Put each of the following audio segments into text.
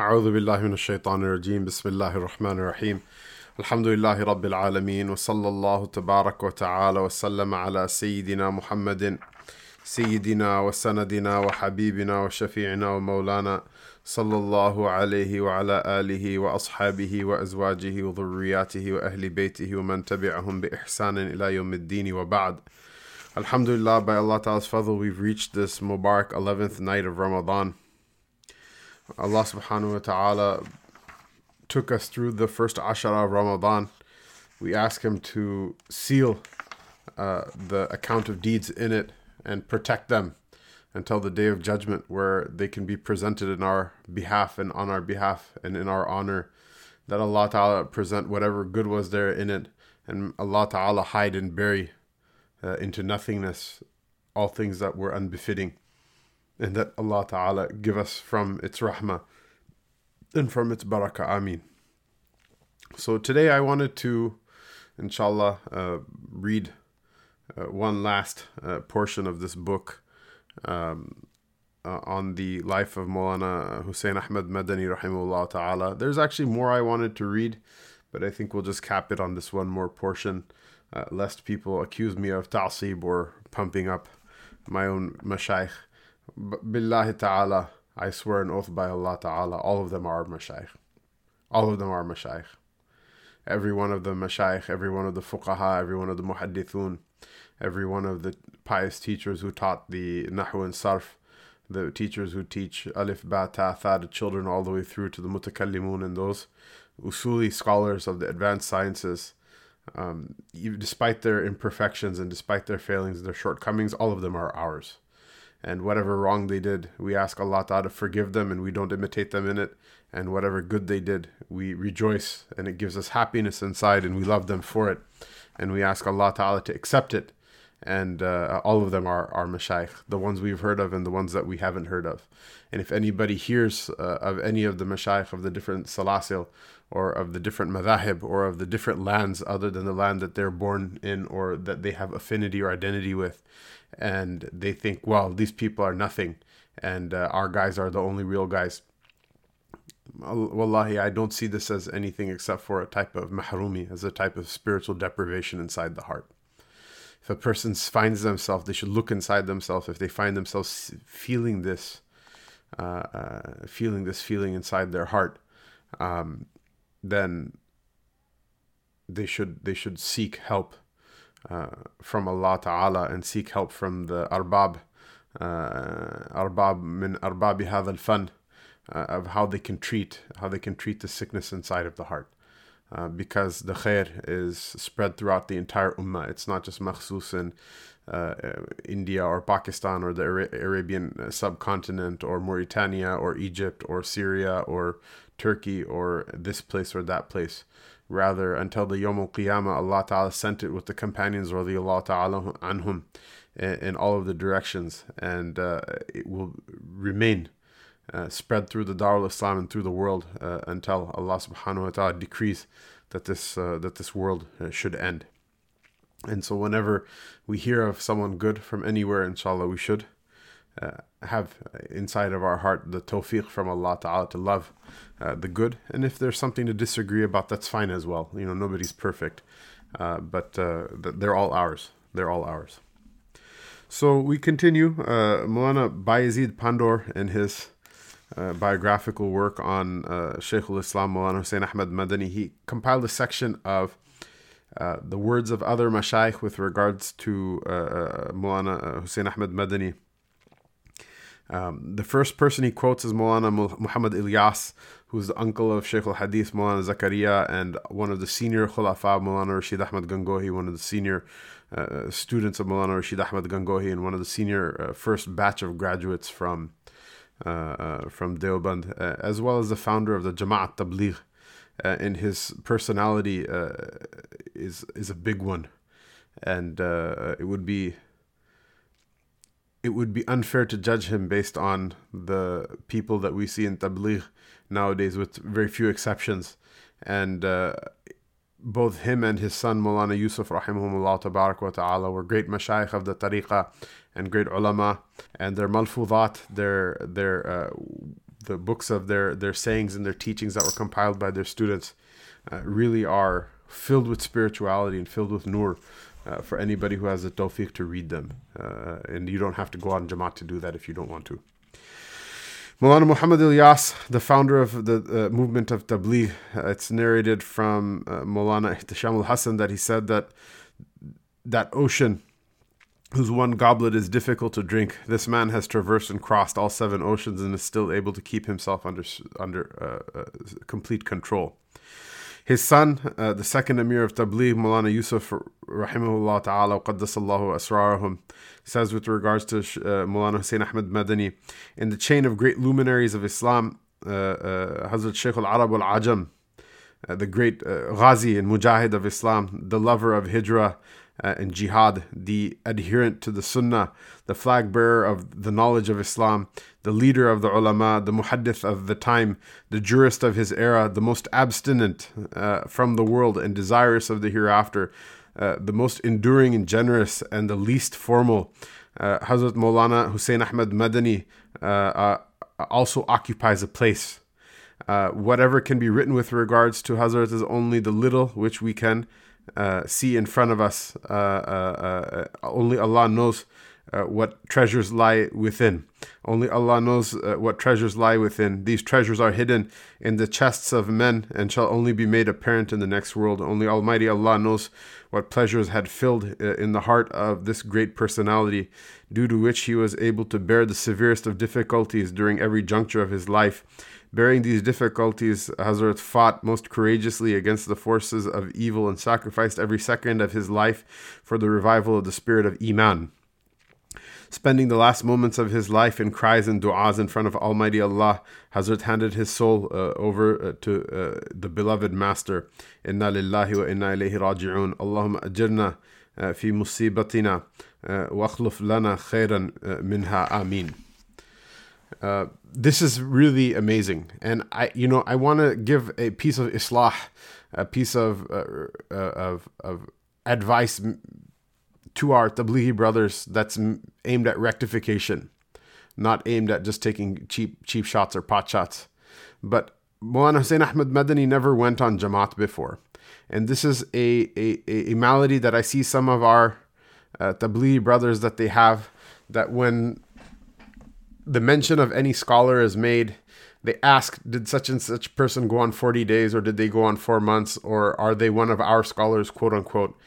أعوذ بالله من الشيطان الرجيم. بسم الله الرحمن الرحيم. الحمد لله رب العالمين وصلى الله تبارك وتعالى وسلم على سيدنا محمد سيدنا وسندنا وحبيبنا وشفيعنا ومولانا صلى الله عليه وعلى آله وأصحابه وأزواجه وذرياته وأهل بيته ومن تبعهم بإحسان إلى يوم الدين وبعد. Alhamdulillah, by Allah Ta'ala's fadl, we've reached this Mubarak 11th night of Ramadan. Allah Subhanahu wa Ta'ala took us through the first Ashara of Ramadan. We ask Him to seal uh, the account of deeds in it and protect them until the day of judgment where they can be presented in our behalf and on our behalf and in our honor. That Allah Ta'ala present whatever good was there in it and Allah Ta'ala hide and bury uh, into nothingness all things that were unbefitting and that Allah Ta'ala give us from its rahmah and from its barakah. Ameen. So today I wanted to, inshallah, uh, read uh, one last uh, portion of this book um, uh, on the life of Maulana Hussein Ahmad Madani rahimahullah ta'ala. There's actually more I wanted to read, but I think we'll just cap it on this one more portion, uh, lest people accuse me of ta'asib or pumping up my own mashayikh. Billahi ta'ala, I swear an oath by Allah ta'ala, all of them are mashayikh. All of them are mashayikh. Every one of the mashayikh, every one of the fuqaha, every one of the muhaddithun, every one of the pious teachers who taught the nahu and sarf, the teachers who teach alif, ba, ta, tha, the children all the way through to the mutakallimun and those usuli scholars of the advanced sciences, um, despite their imperfections and despite their failings, their shortcomings, all of them are ours. And whatever wrong they did, we ask Allah Ta'ala to forgive them and we don't imitate them in it. And whatever good they did, we rejoice and it gives us happiness inside and we love them for it. And we ask Allah Ta'ala to accept it. And uh, all of them are our mashayikh, the ones we've heard of and the ones that we haven't heard of. And if anybody hears uh, of any of the mashayikh of the different salasil or of the different madhahib or of the different lands other than the land that they're born in or that they have affinity or identity with, and they think, well, these people are nothing and uh, our guys are the only real guys. Wallahi, I don't see this as anything except for a type of mahrumi, as a type of spiritual deprivation inside the heart. If a person finds themselves, they should look inside themselves. If they find themselves feeling this, uh, uh, feeling this feeling inside their heart, um, then they should they should seek help uh, from Allah Ta'ala and seek help from the arbab, uh, arbab min arbabi hadha al-fan, uh, of how they can treat how they can treat the sickness inside of the heart. Uh, because the khair is spread throughout the entire ummah. It's not just makhsus in uh, India or Pakistan or the Ara- Arabian subcontinent or Mauritania or Egypt or Syria or Turkey or this place or that place. Rather, until the Yom al Qiyamah, Allah Ta'ala sent it with the companions, radiallahu ta'ala anhum, in, all of the directions, and uh, it will remain uh, spread through the Darul Islam and through the world uh, until Allah Subhanahu wa Taala decrees that this uh, that this world uh, should end. And so, whenever we hear of someone good from anywhere, inshallah, we should uh, have inside of our heart the tawfiq from Allah Ta'ala to love uh, the good. And if there's something to disagree about, that's fine as well. You know, nobody's perfect, but they're all ours. They're all ours. So we continue. Uh, Mulana Bayezid Pandor in his uh, biographical work on uh, Shaykh al-Islam Maulana Hussein Ahmad Madani, he compiled a section of uh, the words of other mashayikh with regards to uh, uh Maulana Hussein Ahmad Madani. Um, the first person he quotes is Maulana Muhammad Ilyas, who's the uncle of Shaykh al-Hadith Maulana Zakaria and one of the senior khulafa Maulana Rashid Ahmad Gangohi, one of the senior uh, students of Maulana Rashid Ahmad Gangohi and one of the senior first batch of graduates from uh, uh, from Deoband, uh, as well as the founder of the Jama'at Tabligh. and his personality is is a big one, and it would be it would be unfair to judge him based on the people that we see in Tabligh nowadays, with very few exceptions. And uh, both him and his son Mulana Yusuf rahimahumullah tabarak wa ta'ala were great mashayikh of the tariqah and great ulama and their malfudat their their uh, the books of their their sayings and their teachings that were compiled by their students uh, really are filled with spirituality and filled with nur uh, for anybody who has the tawfiq to read them. Uh, and you don't have to go on Jamaat to do that if you don't want to. Mulana Muhammad Ilyas, the founder of the uh, movement of Tabligh, uh, it's narrated from uh, Mulana Ihtisham al Hassan that he said that that ocean whose one goblet is difficult to drink, this man has traversed and crossed all seven oceans and is still able to keep himself under under uh, uh, complete control. His son, uh, the second Emir of Tabligh, Mulana Yusuf, rahimahullah ta'ala, qaddasallahu asrarahum, says with regards to uh, Mulana Hussein Ahmed Madani, in the chain of great luminaries of Islam, uh, uh, Hazrat Sheikh al-Arab al-Ajam, uh, the great uh, Ghazi and Mujahid of Islam, the lover of Hijrah, uh, and jihad, the adherent to the sunnah, the flag bearer of the knowledge of Islam, the leader of the ulama, the muhaddith of the time, the jurist of his era, the most abstinent uh, from the world and desirous of the hereafter, uh, the most enduring and generous, and the least formal. Uh, Hazrat Maulana Hussein Ahmad Madani uh, uh, also occupies a place. whatever can be written with regards to Hazrat is only the little which we can uh, see in front of us. Uh, uh, uh only Allah knows what treasures lie within. Only Allah knows what treasures lie within. These treasures are hidden in the chests of men and shall only be made apparent in the next world. Only Almighty Allah knows what pleasures had filled in the heart of this great personality, due to which he was able to bear the severest of difficulties during every juncture of his life Bearing these difficulties, Hazrat fought most courageously against the forces of evil and sacrificed every second of his life for the revival of the spirit of Iman. Spending the last moments of his life in cries and du'as in front of Almighty Allah, Hazrat handed his soul uh, over uh, to uh, the beloved Master. Inna lillahi wa inna ilayhi raji'un. Allahumma ajirna uh, fi musibatina uh, wa akhluf lana khairan uh, this is really amazing, and I, you know, I want to give a piece of islah, a piece of uh, uh, of of advice to our tablighi brothers that's aimed at rectification, not aimed at just taking cheap cheap shots or pot shots. But Mulana Hussein Ahmed Madani never went on Jamaat before, and this is a a, a malady that I see some of our uh, tablighi brothers that they have that when the mention of any scholar is made, they ask, did such and such person go on 40 days or did they go on four months or are they one of our scholars, quote unquote?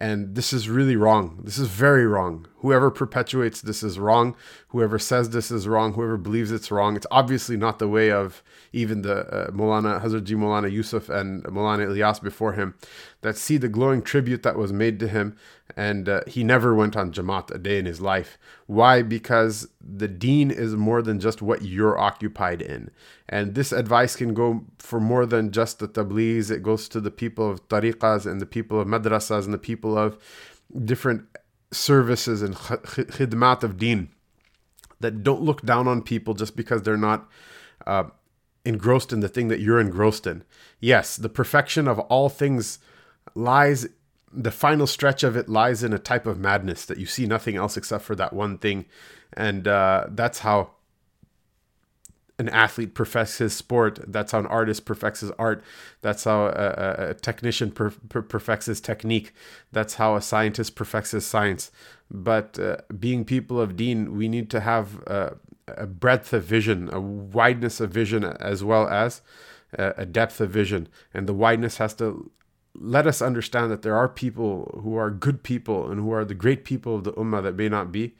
And this is really wrong. This is very wrong. Whoever perpetuates this is wrong. Whoever says this is wrong, whoever believes it's wrong, it's obviously not the way of even the uh, Mulana, Hazrat Yusuf and Mulana Ilyas before him, that see the glowing tribute that was made to him. And uh, he never went on Jamaat a day in his life. Why? Because the deen is more than just what you're occupied in. And this advice can go for more than just the tabliz. It goes to the people of tariqas and the people of madrasas and the people of different services and khidmat of deen that don't look down on people just because they're not uh, engrossed in the thing that you're engrossed in. Yes, the perfection of all things lies, the final stretch of it lies in a type of madness that you see nothing else except for that one thing. And uh, that's how an athlete perfects his sport. That's how an artist perfects his art. That's how a, a technician per, per, perfects his technique. That's how a scientist perfects his science. But uh, being people of Deen, we need to have uh, a breadth of vision, a wideness of vision, as well as a, a depth of vision. And the wideness has to let us understand that there are people who are good people and who are the great people of the ummah that may not be uh,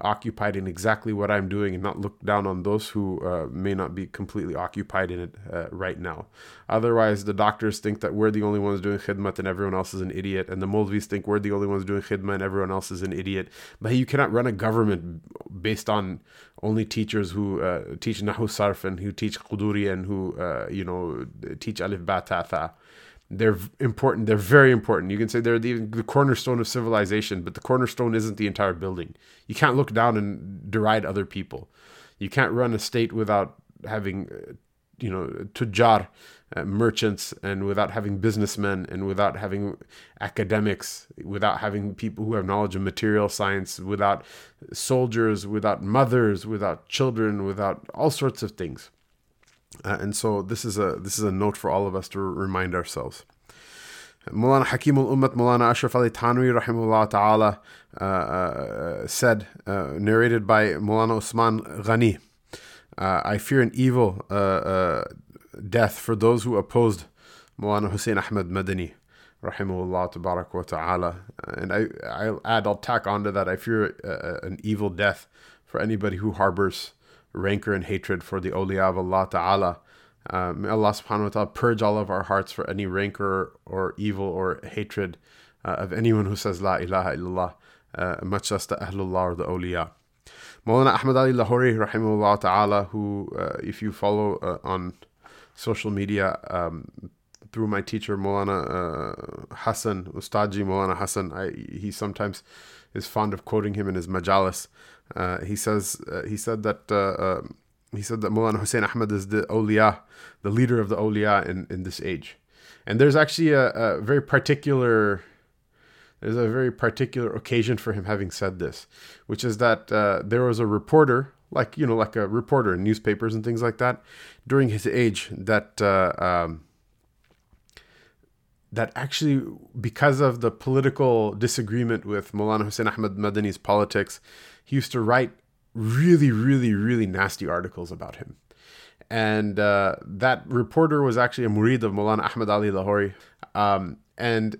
occupied in exactly what I'm doing and not look down on those who uh, may not be completely occupied in it uh, right now. Otherwise, the doctors think that we're the only ones doing khidmat and everyone else is an idiot, and the Molvis think we're the only ones doing khidmat and everyone else is an idiot. But you cannot run a government based on only teachers who uh, teach Nahu Sarf and who teach Quduri and who, uh, you know, teach Alif Ba Ta Tha they're important. They're very important. You can say they're the, the cornerstone of civilization, but the cornerstone isn't the entire building. You can't look down and deride other people. You can't run a state without having, uh, you know, tujar, uh, merchants, and without having businessmen, and without having academics, without having people who have knowledge of material science, without soldiers, without mothers, without children, without all sorts of things. Uh, and so this is a this is a note for all of us to remind ourselves. Mulana Hakim al Ummat Mulana Ashraf Ali Thanwi rahimahullah ta'ala uh, uh, said, uh, narrated by Mulana Usman Ghani, uh, I fear an evil uh, death for those who opposed Mulana Hussein Ahmad Madani wa ta'ala. And I, I'll add, I'll tack onto that, I fear an evil death for anybody who harbors rancor and hatred for the awliya of Allah ta'ala. Uh, may Allah subhanahu wa ta'ala purge all of our hearts for any rancor or evil or hatred uh, of anyone who says La ilaha illallah, uh, much less the Ahlullah or the awliya. Maulana Ahmad Ali Lahori, rahimahullah ta'ala, who, uh, if you follow uh, on social media, um, through my teacher Maulana uh, Hassan, Ustaji Maulana Hassan, I, he sometimes is fond of quoting him in his majalis. Uh, he says uh, he said that uh, um, he said that Mulana Hussein Ahmad is the awliya, the leader of the awliya in, in this age. And there's actually a, a very particular there's a very particular occasion for him having said this, which is that uh, there was a reporter, like you know, like a reporter in newspapers and things like that, during his age, that uh, um, that actually, because of the political disagreement with Mulana Hussein Ahmad Madani's politics, he used to write really, really, really nasty articles about him. And uh, that reporter was actually a murid of Mulana Ahmad Ali Lahori. Um, and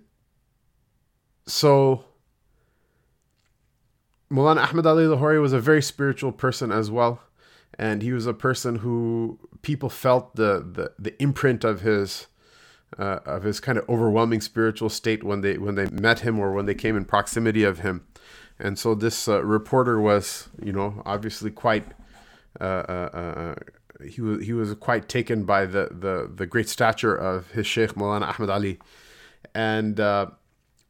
so Mulana Ahmad Ali Lahori was a very spiritual person as well. And he was a person who people felt the, the, the imprint of his uh, of his kind of overwhelming spiritual state when they when they met him or when they came in proximity of him. And so this uh, reporter was, you know, obviously quite. Uh, uh, uh, he was he was quite taken by the, the, the great stature of his Sheikh Maulana Ahmad Ali, and uh,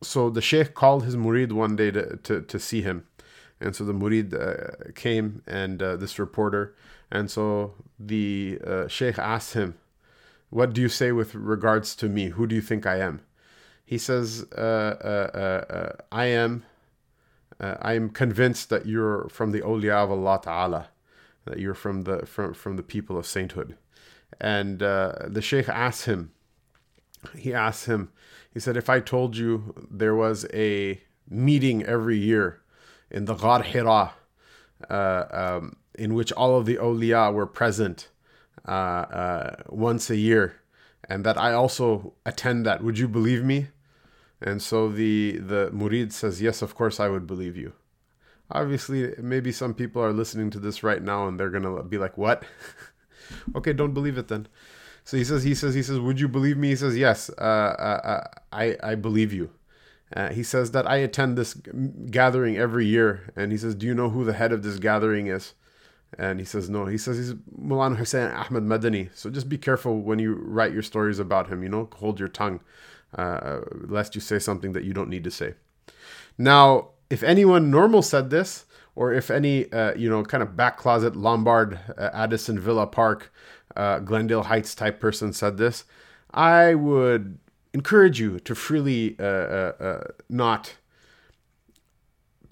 so the Sheikh called his murid one day to, to, to see him, and so the murid uh, came and this reporter, and so the Sheikh asked him, "What do you say with regards to me? Who do you think I am?" He says, "I am." uh, I'm convinced that you're from the awliya of Allah Ta'ala, that you're from the from, from the people of sainthood. And uh, the Shaykh asked him, he asked him, he said, if I told you there was a meeting every year in the Ghar Hira, uh, um, in which all of the awliya were present uh, uh, once a year, and that I also attend that, would you believe me? And so the the murid says, "Yes, of course I would believe you." Obviously, maybe some people are listening to this right now and they're to be like, "What?" okay, don't believe it then. So he says, he says, he says, "Would you believe me?" He says, "Yes, uh, uh, uh I I believe you." Uh, he says that I attend this gathering every year, and he says, "Do you know who the head of this gathering is?" And he says, "No." He says he's Mulana Hussein Ahmed Madani. So just be careful when you write your stories about him. You know, hold your tongue uh, lest you say something that you don't need to say. Now, if anyone normal said this, or if any, uh, you know, kind of back closet Lombard, uh, Addison Villa Park, uh, Glendale Heights type person said this, I would encourage you to freely uh, uh, not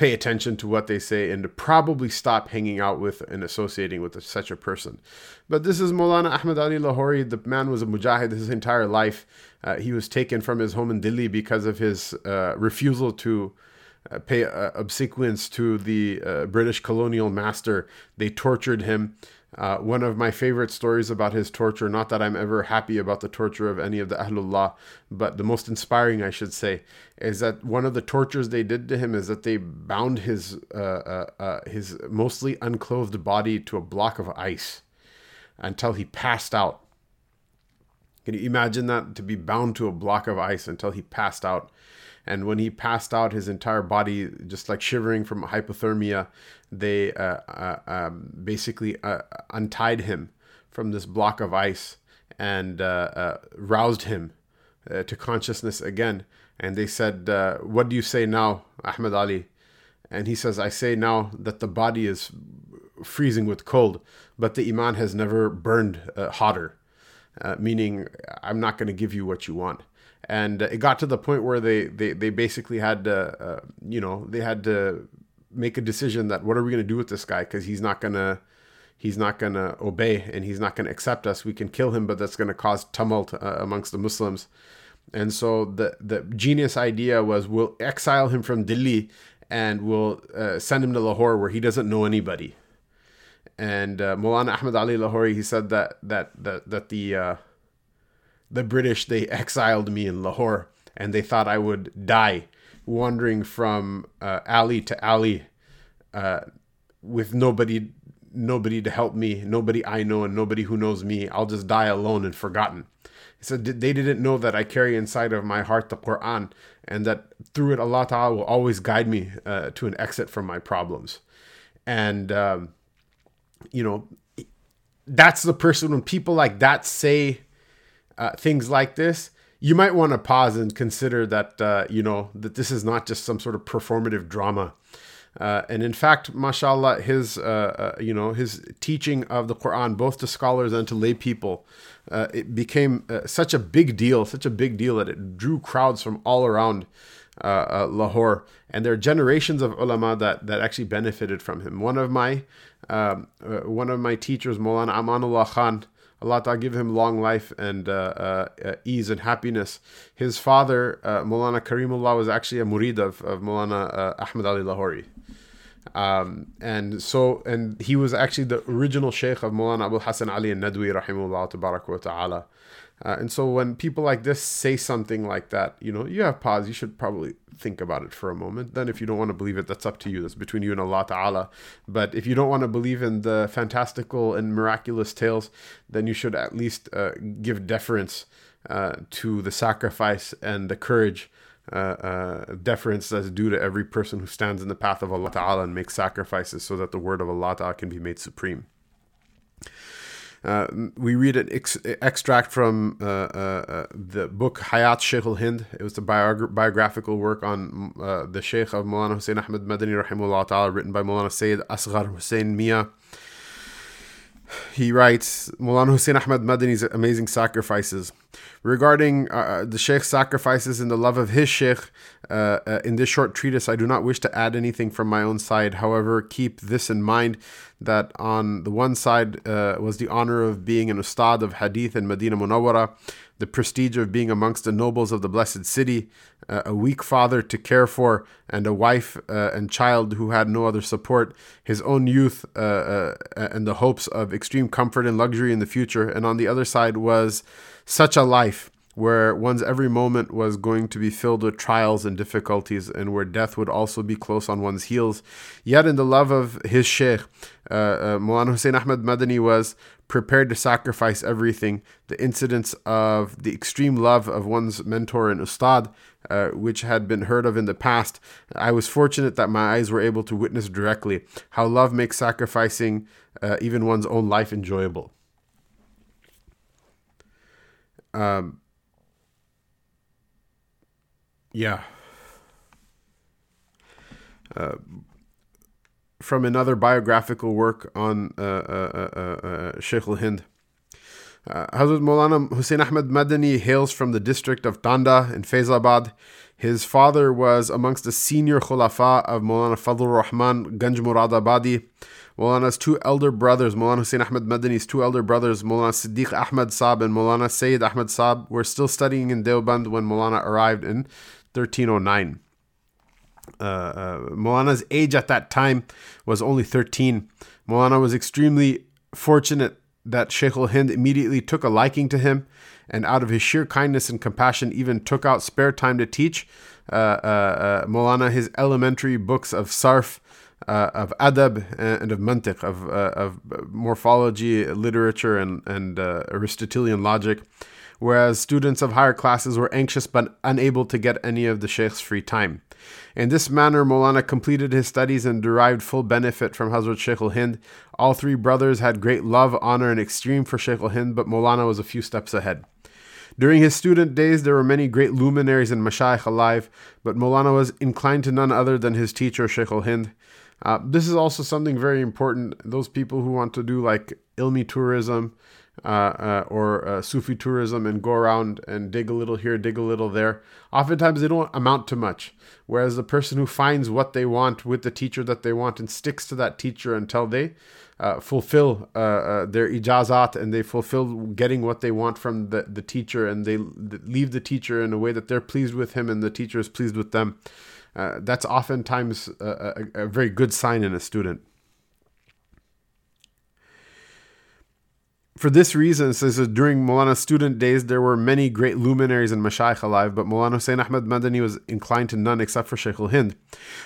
pay attention to what they say and to probably stop hanging out with and associating with such a person. But this is Maulana Ahmad Ali Lahori. The man was a mujahid his entire life. Uh, he was taken from his home in Delhi because of his uh, refusal to uh, pay uh, obsequience to the uh, British colonial master. They tortured him. Uh, one of my favorite stories about his torture, not that I'm ever happy about the torture of any of the Ahlullah, but the most inspiring, I should say, is that one of the tortures they did to him is that they bound his, uh, uh, uh his mostly unclothed body to a block of ice until he passed out. Can you imagine that? To be bound to a block of ice until he passed out. And when he passed out, his entire body just like shivering from hypothermia, they uh, uh, um, basically uh, untied him from this block of ice and uh, uh, roused him to consciousness again. And they said, What do you say now, Ahmed Ali? And he says, I say now that the body is freezing with cold, but the Iman has never burned hotter. uh, meaning I'm not going to give you what you want. And it got to the point where they they, they basically had to, uh, you know, they had to make a decision that what are we going to do with this guy because he's not going to he's not going to obey and he's not going to accept us. We can kill him, but that's going to cause tumult uh, amongst the Muslims. And so the the genius idea was we'll exile him from Delhi and we'll uh, send him to Lahore where he doesn't know anybody. And uh, Maulana Ahmad Ali Lahori he said that that that that the uh, the British they exiled me in Lahore and they thought I would die wandering from uh, alley to alley uh, with nobody nobody to help me, nobody I know and nobody who knows me. I'll just die alone and forgotten. Said they didn't know that I carry inside of my heart the Quran and that through it Allah Ta'ala will always guide me uh, to an exit from my problems. And, um, you know, that's the person when people like that say uh, things like this, you might want to pause and consider that, uh, you know, that this is not just some sort of performative drama uh, and in fact, mashallah, his uh, uh, you know his teaching of the Quran, both to scholars and to lay people, uh, it became uh, such a big deal, such a big deal that it drew crowds from all around Lahore. And there are generations of ulama that that actually benefited from him. One of my um, one of my teachers, Maulana Amanullah Khan. Allah Ta'ala give him long life and uh, uh, ease and happiness. His father, uh, Karimullah, was actually a murid of, of Maulana Ahmad Ali Lahori. Um, and so, and he was actually the original Sheikh of Mulana Abu Hassan Ali and Nadwi, rahimahullah wa ta'ala. Uh, and so when people like this say something like that, you know, you have pause, you should probably think about it for a moment. Then if you don't want to believe it, that's up to you. That's between you and Allah Ta'ala. But if you don't want to believe in the fantastical and miraculous tales, then you should at least uh, give deference uh, to the sacrifice and the courage uh, uh, deference that's due to every person who stands in the path of Allah Ta'ala and makes sacrifices so that the word of Allah Ta'ala can be made supreme. Uh, we read an ex- extract from uh, uh, uh the book Hayat Sheikh al Hind. It was a biog- biographical work on uh, the Sheikh of Mulana Hussein Ahmed Madani, rahimahullah ta'ala, written by Mulana Sayyid Asghar Hussein Mia. He writes Mulana Hussein Ahmed Madani's amazing sacrifices. Regarding uh, uh, the Sheikh's sacrifices and the love of his Sheikh, uh, uh, in this short treatise, I do not wish to add anything from my own side. However, keep this in mind that on the one side uh, was the honor of being an Ustad of Hadith in Medina Munawwara, the prestige of being amongst the nobles of the blessed city, a weak father to care for, and a wife uh, and child who had no other support, his own youth uh, uh and the hopes of extreme comfort and luxury in the future. And on the other side was such a life where one's every moment was going to be filled with trials and difficulties, and where death would also be close on one's heels. Yet, in the love of his Sheikh, uh, uh, Mulana Hussein Ahmed Madani was prepared to sacrifice everything. The incidents of the extreme love of one's mentor and ustad, uh, which had been heard of in the past, I was fortunate that my eyes were able to witness directly how love makes sacrificing uh, even one's own life enjoyable. Um, yeah. Uh, from another biographical work on uh, uh, uh, uh Sheikh al Hind. Uh, Hazrat Maulana Hussein Ahmed Madani hails from the district of Tanda in Faizabad. His father was amongst the senior khulafa of Maulana Fadlur Rahman Ganj Muradabadi. Maulana's two elder brothers, Maulana Hussein Ahmed Madani's two elder brothers, Maulana Siddiq Ahmed Saab and Maulana Sayyid Ahmed Saab, were still studying in Deoband when Maulana arrived in 1309 uh, uh, Maulana's age at that time was only 13. Maulana was extremely fortunate that Sheikh al Hind immediately took a liking to him and out of his sheer kindness and compassion even took out spare time to teach uh, uh, uh his elementary books of sarf, uh, of adab, and of mantiq, of, uh, of morphology, literature, and, and Aristotelian logic whereas students of higher classes were anxious but unable to get any of the Sheikh's free time. In this manner, Molana completed his studies and derived full benefit from Hazrat Sheikh al Hind. All three brothers had great love, honor, and extreme for Sheikh al Hind, but Molana was a few steps ahead. During his student days, there were many great luminaries and mashayikh alive, but Molana was inclined to none other than his teacher, Sheikh al Hind. Uh, this is also something very important. Those people who want to do like ilmi tourism, uh, uh, or uh, Sufi tourism and go around and dig a little here, dig a little there. Oftentimes they don't amount to much. Whereas the person who finds what they want with the teacher that they want and sticks to that teacher until they uh, fulfill uh, uh, their ijazat and they fulfill getting what they want from the, the teacher and they leave the teacher in a way that they're pleased with him and the teacher is pleased with them. that's oftentimes a, a, a very good sign in a student. For this reason, says that during Mulana student days, there were many great luminaries and mashayikh alive, but Mulana Hussein Ahmad Madani was inclined to none except for Sheikh al-Hind.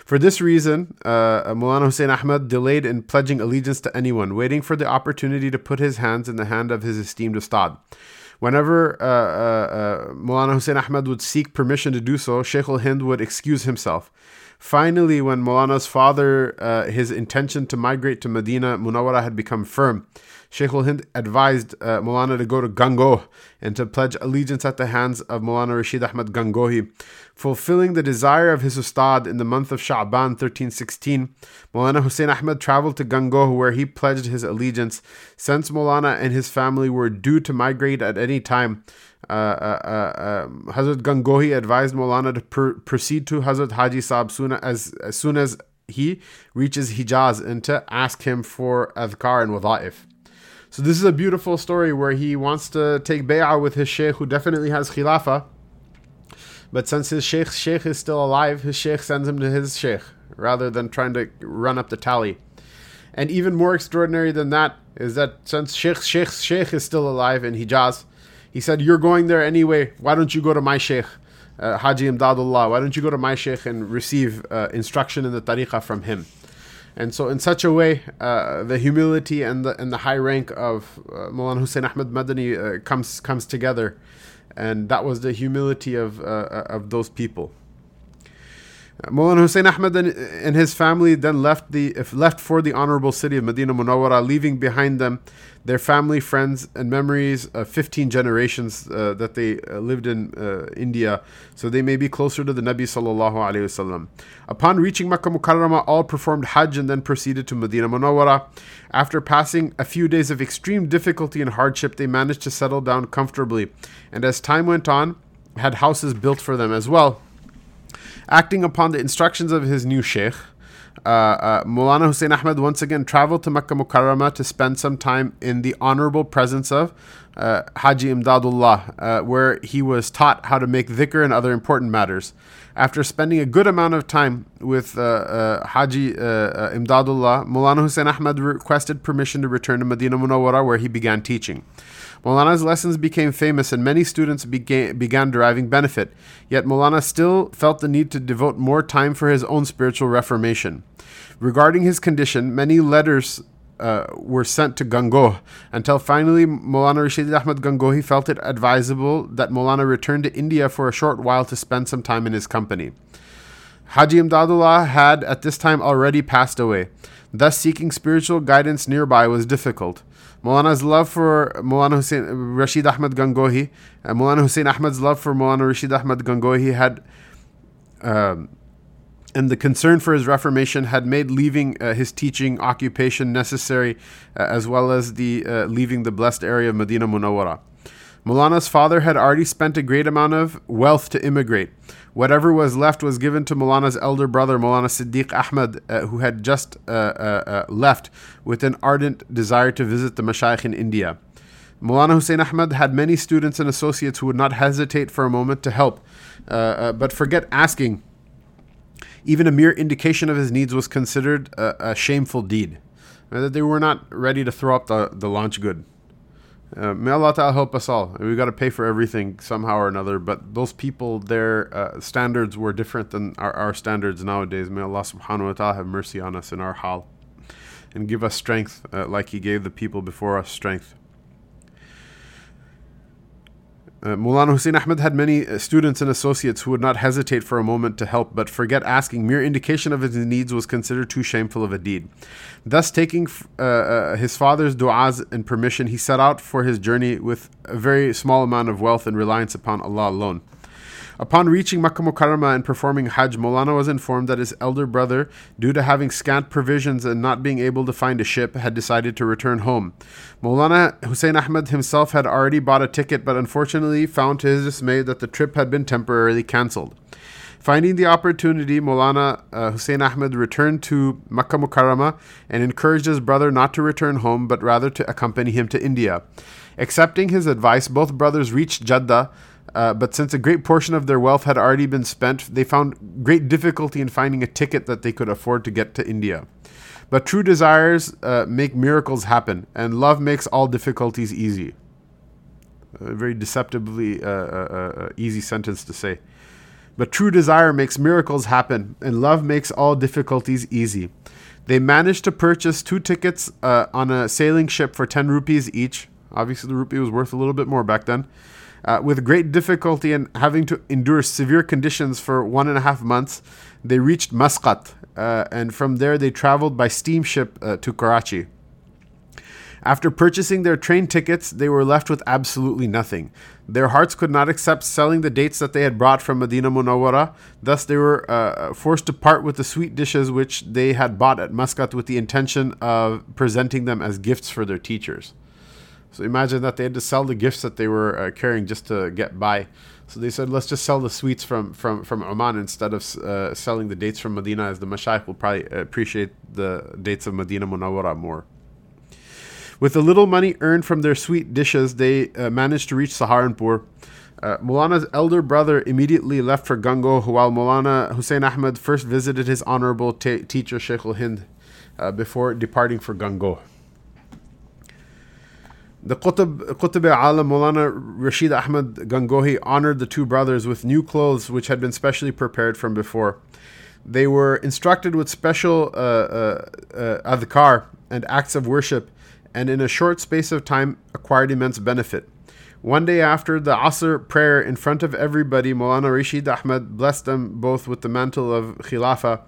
For this reason, uh, Mulana Hussein Ahmad delayed in pledging allegiance to anyone, waiting for the opportunity to put his hands in the hand of his esteemed Ustad. Whenever uh, uh, uh, Hussein Ahmad would seek permission to do so, Sheikh al-Hind would excuse himself. Finally, when Mulana's father, uh, his intention to migrate to Medina Munawara had become firm, Sheikh al Hind advised uh, Mulana to go to Gangoh and to pledge allegiance at the hands of Mulana Rashid Ahmad Gangohi. Fulfilling the desire of his Ustad in the month of Sha'ban 1316, Mulana Hussein Ahmad traveled to Gangoh where he pledged his allegiance. Since Mulana and his family were due to migrate at any time, uh, uh, uh, um, Hazrat Gangohi advised Mulana to pr- proceed to Hazrat Haji Saab soon as, as soon as he reaches Hijaz and to ask him for adhkar and wada'if. So this is a beautiful story where he wants to take bay'ah with his sheikh who definitely has khilafah. But since his sheikh sheikh is still alive, his sheikh sends him to his sheikh rather than trying to run up the tally. And even more extraordinary than that is that since sheikh sheikh sheikh is still alive in Hijaz, he said, "You're going there anyway. Why don't you go to my sheikh, uh, Haji Imdadullah? Why don't you go to my sheikh and receive uh, instruction in the tariqah from him?" And so, in such a way, uh, the humility and the and the high rank of uh, Mulana Hussein Ahmed Madani uh, comes comes together, and that was the humility of uh, uh of those people. Mulana Hussein Ahmed and, his family then left the left for the honorable city of Medina Munawwara, leaving behind them their family, friends, and memories of 15 generations uh, that they uh, lived in uh, India, so they may be closer to the Nabi sallallahu alaihi wasallam. Upon reaching Makkah Mukarramah, all performed Hajj and then proceeded to Medina Munawwara. After passing a few days of extreme difficulty and hardship, they managed to settle down comfortably, and as time went on, had houses built for them as well. Acting upon the instructions of his new sheikh, uh, uh, Mulana Hussein Ahmed once again traveled to Makkah Mukarramah to spend some time in the honorable presence of uh, Haji Imdadullah, uh, where he was taught how to make dhikr and other important matters. After spending a good amount of time with uh, uh, Haji uh, Imdadullah, Mulana Hussein Ahmed requested permission to return to Medina Munawwara, where he began teaching. Maulana's lessons became famous and many students began, began deriving benefit, yet Maulana still felt the need to devote more time for his own spiritual reformation. Regarding his condition, many letters uh, were sent to Gangoh until finally Maulana Rashid Ahmad Gangohi felt it advisable that Maulana return to India for a short while to spend some time in his company. Haji Imdadullah had at this time already passed away. Thus, seeking spiritual guidance nearby was difficult. Maulana's love for Maulana Hussein Rashid Ahmad Gangohi, uh, Maulana Hussein Ahmad's love for Maulana Rashid Ahmad Gangohi had, um, and the concern for his reformation had made leaving uh, his teaching occupation necessary, uh, as well as the uh, leaving the blessed area of Medina Munawwara. Maulana's father had already spent a great amount of wealth to immigrate. Whatever was left was given to Maulana's elder brother, Maulana Siddiq Ahmad, uh, who had just uh, uh, uh, left with an ardent desire to visit the Mashayikh in India. Maulana Hussein Ahmad had many students and associates who would not hesitate for a moment to help, uh, uh, but forget asking. Even a mere indication of his needs was considered a, a shameful deed. That they were not ready to throw up the, the LaunchGood. Uh, may Allah Ta'ala help us all. We've got to pay for everything somehow or another. But those people, their uh, standards were different than our, our standards nowadays. May Allah Subhanahu wa Ta'ala have mercy on us in our hal and give us strength uh, like He gave the people before us strength. Uh, Mulana Hussein Ahmed had many uh, students and associates who would not hesitate for a moment to help, but forget asking. Mere indication of his needs was considered too shameful of a deed. Thus, taking uh, uh, his father's du'as and permission, he set out for his journey with a very small amount of wealth and reliance upon Allah alone. Upon reaching Makkah Mukarramah and performing Hajj, Molana was informed that his elder brother, due to having scant provisions and not being able to find a ship, had decided to return home. Molana Hussein Ahmed himself had already bought a ticket, but unfortunately found to his dismay that the trip had been temporarily cancelled. Finding the opportunity, Molana uh, Hussein Ahmed returned to Makkah Mukarramah and encouraged his brother not to return home, but rather to accompany him to India. Accepting his advice, both brothers reached Jeddah, uh, but since a great portion of their wealth had already been spent, they found great difficulty in finding a ticket that they could afford to get to India. But true desires uh, make miracles happen, and love makes all difficulties easy. A very deceptively uh, uh, uh easy sentence to say. But true desire makes miracles happen, and love makes all difficulties easy. They managed to purchase two tickets uh, on a sailing ship for 10 rupees each. Obviously, the rupee was worth a little bit more back then. Uh, with great difficulty and having to endure severe conditions for one and a half months, they reached Muscat, uh, and from there they traveled by steamship uh, to Karachi. After purchasing their train tickets, they were left with absolutely nothing. Their hearts could not accept selling the dates that they had brought from Medina Munawwara. Thus, they were uh, forced to part with the sweet dishes which they had bought at Muscat with the intention of presenting them as gifts for their teachers. So imagine that they had to sell the gifts that they were uh, carrying just to get by. So they said, let's just sell the sweets from from from Oman instead of uh, selling the dates from Medina, as the Mashaykh will probably appreciate the dates of Medina Munawwara more. With the little money earned from their sweet dishes, they uh, managed to reach Saharanpur. Uh, Mulana's elder brother immediately left for Gangoh, while Mulana Hussein Ahmed first visited his honorable t- teacher Sheikh al Hind uh, before departing for Gangoh. The Qutb, Qutb Alam Mulana Rashid Ahmed Gangohi honored the two brothers with new clothes which had been specially prepared from before. They were instructed with special uh, uh, uh, adhkar and acts of worship and in a short space of time acquired immense benefit. One day after the Asr prayer in front of everybody, Maulana Rashid Ahmed blessed them both with the mantle of Khilafah.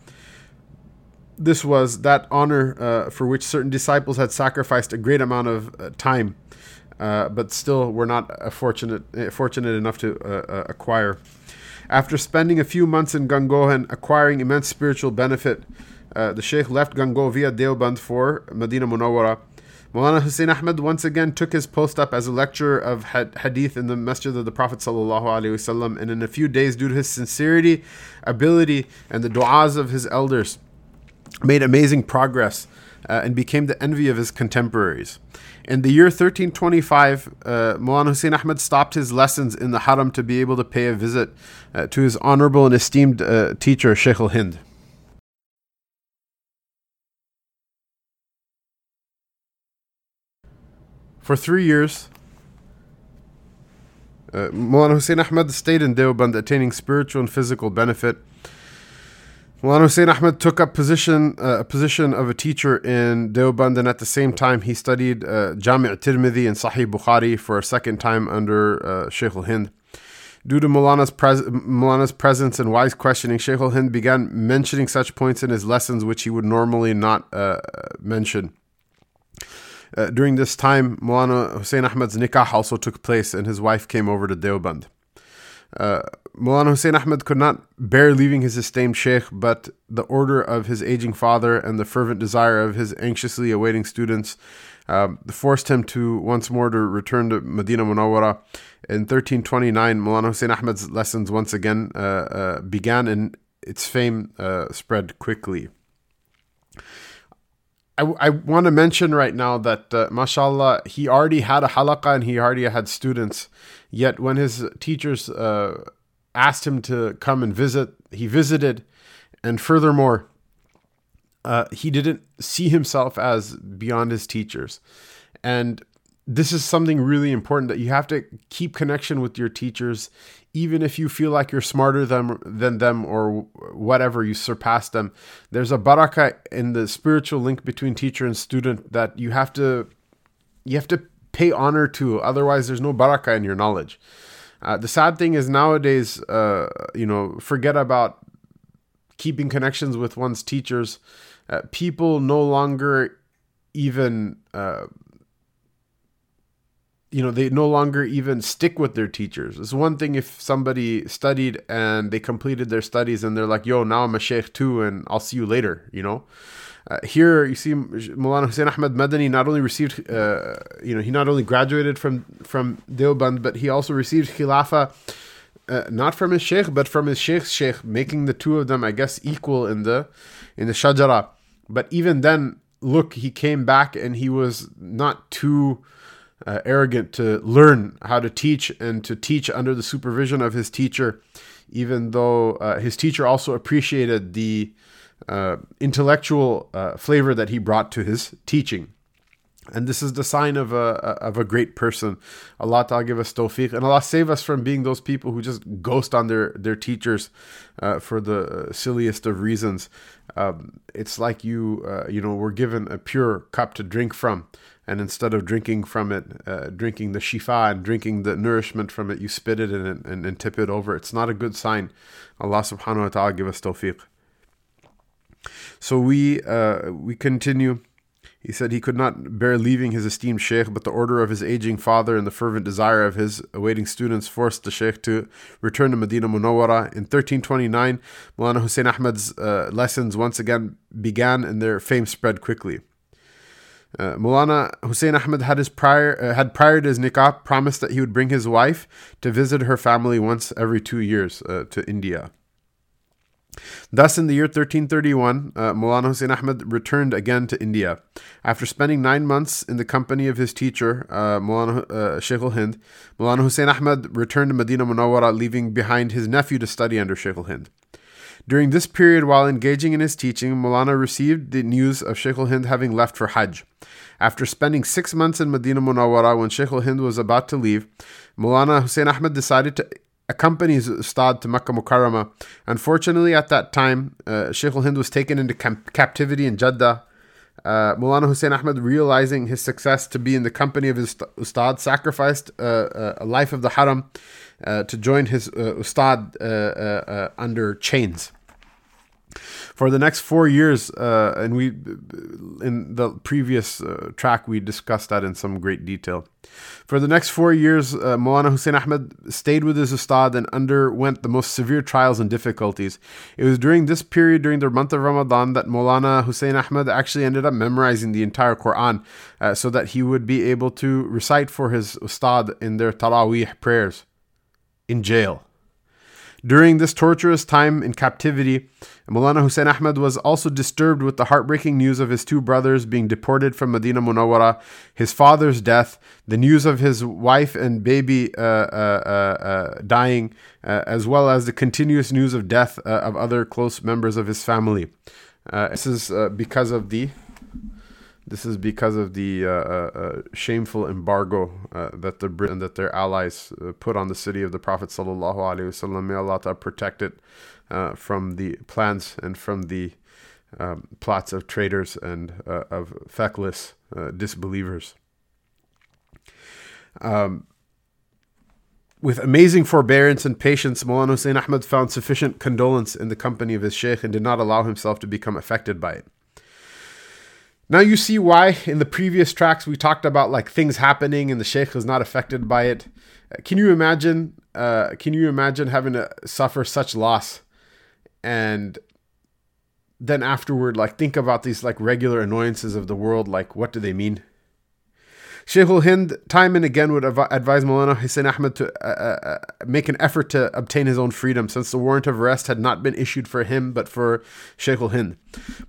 This was that honor uh, for which certain disciples had sacrificed a great amount of uh, time, uh, but still were not fortunate, uh, fortunate enough to uh, uh, acquire. After spending a few months in Gangoh acquiring immense spiritual benefit, the Sheikh left Gangoh via Deoband for Medina Munawwara Maulana Hussein Ahmed once again took his post up as a lecturer of hadith in the Masjid of the Prophet and in a few days, due to his sincerity, ability, and the du'as of his elders, made amazing progress uh, and became the envy of his contemporaries. In the year 1325, uh, Maulana Hussein stopped his lessons in the Haram to be able to pay a visit uh, to his honorable and esteemed uh, teacher, Sheikh al Hind. For three years, uh, Mulana Hussein stayed in Deoband, attaining spiritual and physical benefit. Mulana Hussein Ahmed took up position uh, a position of a teacher in Deoband, and at the same time he studied uh, Jami' Tirmidhi and Sahih Bukhari for a second time under uh, Sheikh al-Hind. Due to Mulana's, pres- presence and wise questioning, Sheikh al-Hind began mentioning such points in his lessons which he would normally not uh, mention. Uh, during this time, Mulana Hussein Ahmed's nikah also took place and his wife came over to Deoband. Uh, Mulana Hussein Ahmed could not bear leaving his esteemed sheikh, but the order of his aging father and the fervent desire of his anxiously awaiting students um, forced him to once more to return to Medina Munawwara. In 1329, Mulana Hussein Ahmed's lessons once again uh, uh, began and its fame uh, spread quickly. I, I want to mention right now that, uh, mashallah, he already had a halaqah and he already had students. Yet when his teachers uh, asked him to come and visit, he visited. And furthermore, uh, he didn't see himself as beyond his teachers. And this is something really important that you have to keep connection with your teachers even if you feel like you're smarter than, than them or whatever, you surpass them. There's a barakah in the spiritual link between teacher and student that you have to you have to pay honor to. Otherwise, there's no barakah in your knowledge. Uh, the sad thing is nowadays, uh, you know, forget about keeping connections with one's teachers. Uh, people no longer even uh, you know they no longer even stick with their teachers. It's one thing if somebody studied and they completed their studies and they're like, "Yo, now I'm a sheikh too, and I'll see you later," you know. Uh, here you see Mulana Hussein Ahmed Madani not only received, uh, you know, he not only graduated from from Deoband, but he also received khilafa uh, not from his sheikh, but from his sheikh's sheikh, making the two of them, I guess, equal in the in the shajara. But even then, look, he came back and he was not too uh, arrogant to learn how to teach and to teach under the supervision of his teacher, even though uh, his teacher also appreciated the uh, intellectual uh, flavor that he brought to his teaching. And this is the sign of a of a great person. Allah Ta'ala give us tawfiq. And Allah save us from being those people who just ghost on their, their teachers uh, for the silliest of reasons. Um, it's like you, uh, you know, were given a pure cup to drink from. And instead of drinking from it, uh, drinking the shifa and drinking the nourishment from it, you spit it and, and, and tip it over. It's not a good sign. Allah subhanahu wa ta'ala give us tawfiq. So we uh, we continue. He said he could not bear leaving his esteemed sheikh, but the order of his aging father and the fervent desire of his awaiting students forced the sheikh to return to Medina Munawwara. In 1329, Mulana Hussein Ahmad's uh, lessons once again began and their fame spread quickly. Uh, Mulana Hussein Ahmad had his prior uh, had prior to his nikah promised that he would bring his wife to visit her family once every two years uh, to India. Thus, in the year 1331, uh, Mulana Hussein Ahmed returned again to India. After spending nine months in the company of his teacher, uh, Mulana uh, Sheikh al Hind, Mulana Hussein Ahmed returned to Medina Munawwara, leaving behind his nephew to study under Sheikh al Hind. During this period, while engaging in his teaching, Mulana received the news of Sheikh al Hind having left for Hajj. After spending six months in Medina Munawwara, when Sheikh al Hind was about to leave, Mulana Hussein Ahmed decided to accompanies Ustad to Makkah Mukarramah. Unfortunately, at that time, uh, Sheikh al Hind was taken into camp- captivity in Jeddah. Uh, Mulana Hussein Ahmad, realizing his success to be in the company of his Ustad, sacrificed uh, uh a life of the Haram uh, to join his uh, Ustad under chains for the next four years, uh, and we in the previous uh, track we discussed that in some great detail. For the next four years, uh, Mulana Hussein Ahmed stayed with his ustad and underwent the most severe trials and difficulties. It was during this period, during the month of Ramadan, that Mulana Hussein Ahmed actually ended up memorizing the entire Quran uh, so that he would be able to recite for his ustad in their Taraweeh prayers in jail. During this torturous time in captivity, Mulana Hussein Ahmed was also disturbed with the heartbreaking news of his two brothers being deported from Medina Munawwara, his father's death, the news of his wife and baby uh, uh, uh, uh dying, uh, as well as the continuous news of death uh, of other close members of his family. this is because of the this is because of the uh, uh, uh shameful embargo uh, that the Britain that their allies uh, put on the city of the Prophet sallallahu alaihi wasallam. May Allah protect it uh, from the plans and from the um, plots of traitors and of feckless disbelievers. Um, with amazing forbearance and patience, Mulana Hussein Ahmad found sufficient condolence in the company of his sheikh and did not allow himself to become affected by it. Now you see why in the previous tracks we talked about like things happening and the sheikh is not affected by it. Can you imagine? Uh, can you imagine having to suffer such loss, and then afterward, like think about these like regular annoyances of the world. Like, what do they mean? Sheikh al Hind time and again would adv- advise Maulana Hussein Ahmed to uh, uh, uh, make an effort to obtain his own freedom since the warrant of arrest had not been issued for him but for Sheikh al Hind.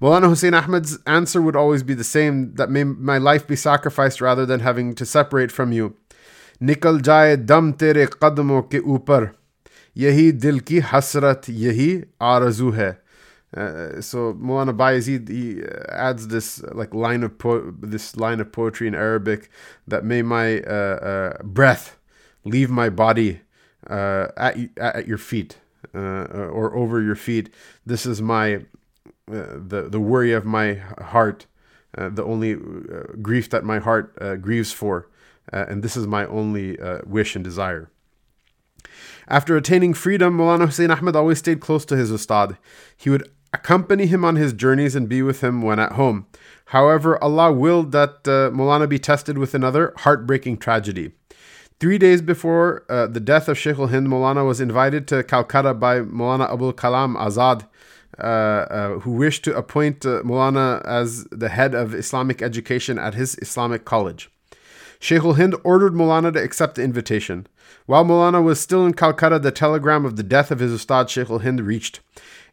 Maulana Hussein Ahmed's answer would always be the same that may my life be sacrificed rather than having to separate from you. निकल जाए दम तेरे कदमों के ऊपर यही दिल की हसरत यही आरजू है uh, so Mulana Bayezid he adds this uh, like line of po- this line of poetry in Arabic that may my uh, uh breath leave my body uh, at at your feet or over your feet. This is my the the worry of my heart, the only grief that my heart grieves for, and this is my only wish and desire. After attaining freedom, Mulana Hussein Ahmed always stayed close to his ustad. He would accompany him on his journeys and be with him when at home. However, Allah willed that uh, Mulana be tested with another heartbreaking tragedy. Three days before uh, the death of Sheikh al-Hind, Molana was invited to Calcutta by Molana Abul Kalam Azad, uh, uh, who wished to appoint uh, as the head of Islamic education at his Islamic college. Sheikh al-Hind ordered Molana to accept the invitation. While Molana was still in Calcutta, the telegram of the death of his Ustad Sheikh al-Hind reached.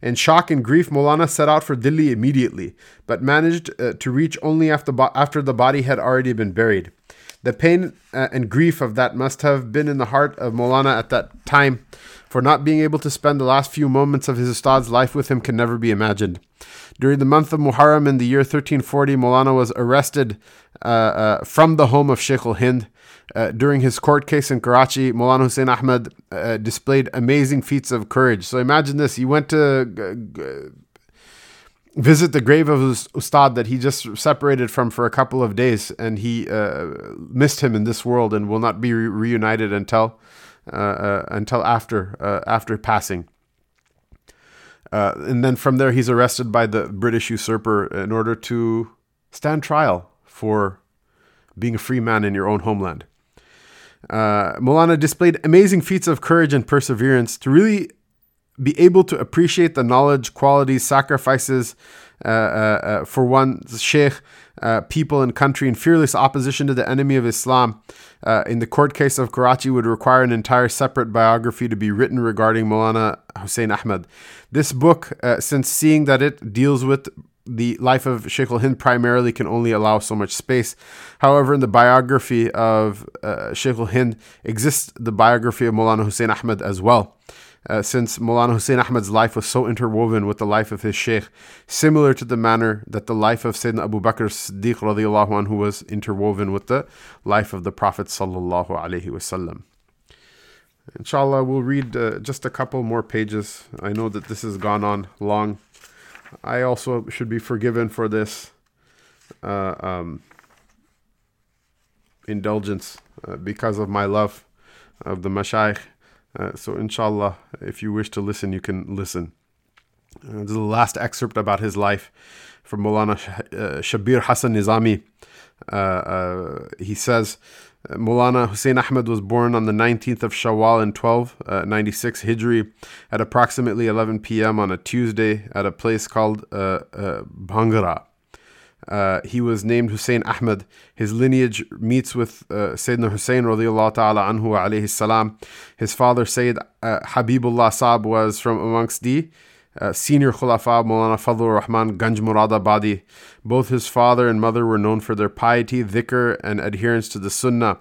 In shock and grief, Molana set out for Delhi immediately, but managed uh, to reach only after, bo- after the body had already been buried. The pain uh, and grief of that must have been in the heart of Molana at that time, for not being able to spend the last few moments of his Ustad's life with him can never be imagined. During the month of Muharram in the year 1340, Molana was arrested uh, uh, from the home of Sheikh al Hind. Uh, during his court case in Karachi, Molana Hussein Ahmed uh, displayed amazing feats of courage. So imagine this: he went to visit the grave of his ustad that he just separated from for a couple of days, and he uh, missed him in this world and will not be re- reunited until uh, until after after passing. Uh, and then from there, he's arrested by the British usurper in order to stand trial for being a free man in your own homeland. Uh, Molana displayed amazing feats of courage and perseverance to really be able to appreciate the knowledge, qualities, sacrifices uh, uh, uh, for one's sheikh, uh, people, and country, in fearless opposition to the enemy of Islam. Uh, in the court case of Karachi, would require an entire separate biography to be written regarding Maulana Hussein Ahmed. This book, since seeing that it deals with the life of Sheikh Hind primarily can only allow so much space. However, in the biography of uh, Sheikh Hind exists the biography of Maulana Hussein Ahmed as well uh, since Mulana Hussein Ahmed's life was so interwoven with the life of his sheikh, similar to the manner that the life of Sayyidina Abu Bakr Siddiq radiallahu anhu was interwoven with the life of the Prophet sallallahu alaihi wasallam. Inshallah, we'll read uh, just a couple more pages. I know that this has gone on long. I also should be forgiven for this uh, um, indulgence uh, because of my love of the mashayikh uh, so, inshallah, if you wish to listen, you can listen. Uh, this is the last excerpt about his life from Mulana uh, Shabir Hassan Nizami. Uh, he says, Mulana Hussein Ahmed was born on the 19th of Shawwal in 1296 Hijri at approximately 11 p.m. on a Tuesday at a place called uh, Bhangra. Uh, he was named Hussein Ahmed. His lineage meets with uh, Sayyidina Hussein radiallahu ta'ala anhu alayhi salam. His father Sayyid uh, Habibullah Saab was from amongst the uh, senior Khulafa Maulana Fadlur Rahman Ganj Muradabadi. Both his father and mother were known for their piety, dhikr, and adherence to the sunnah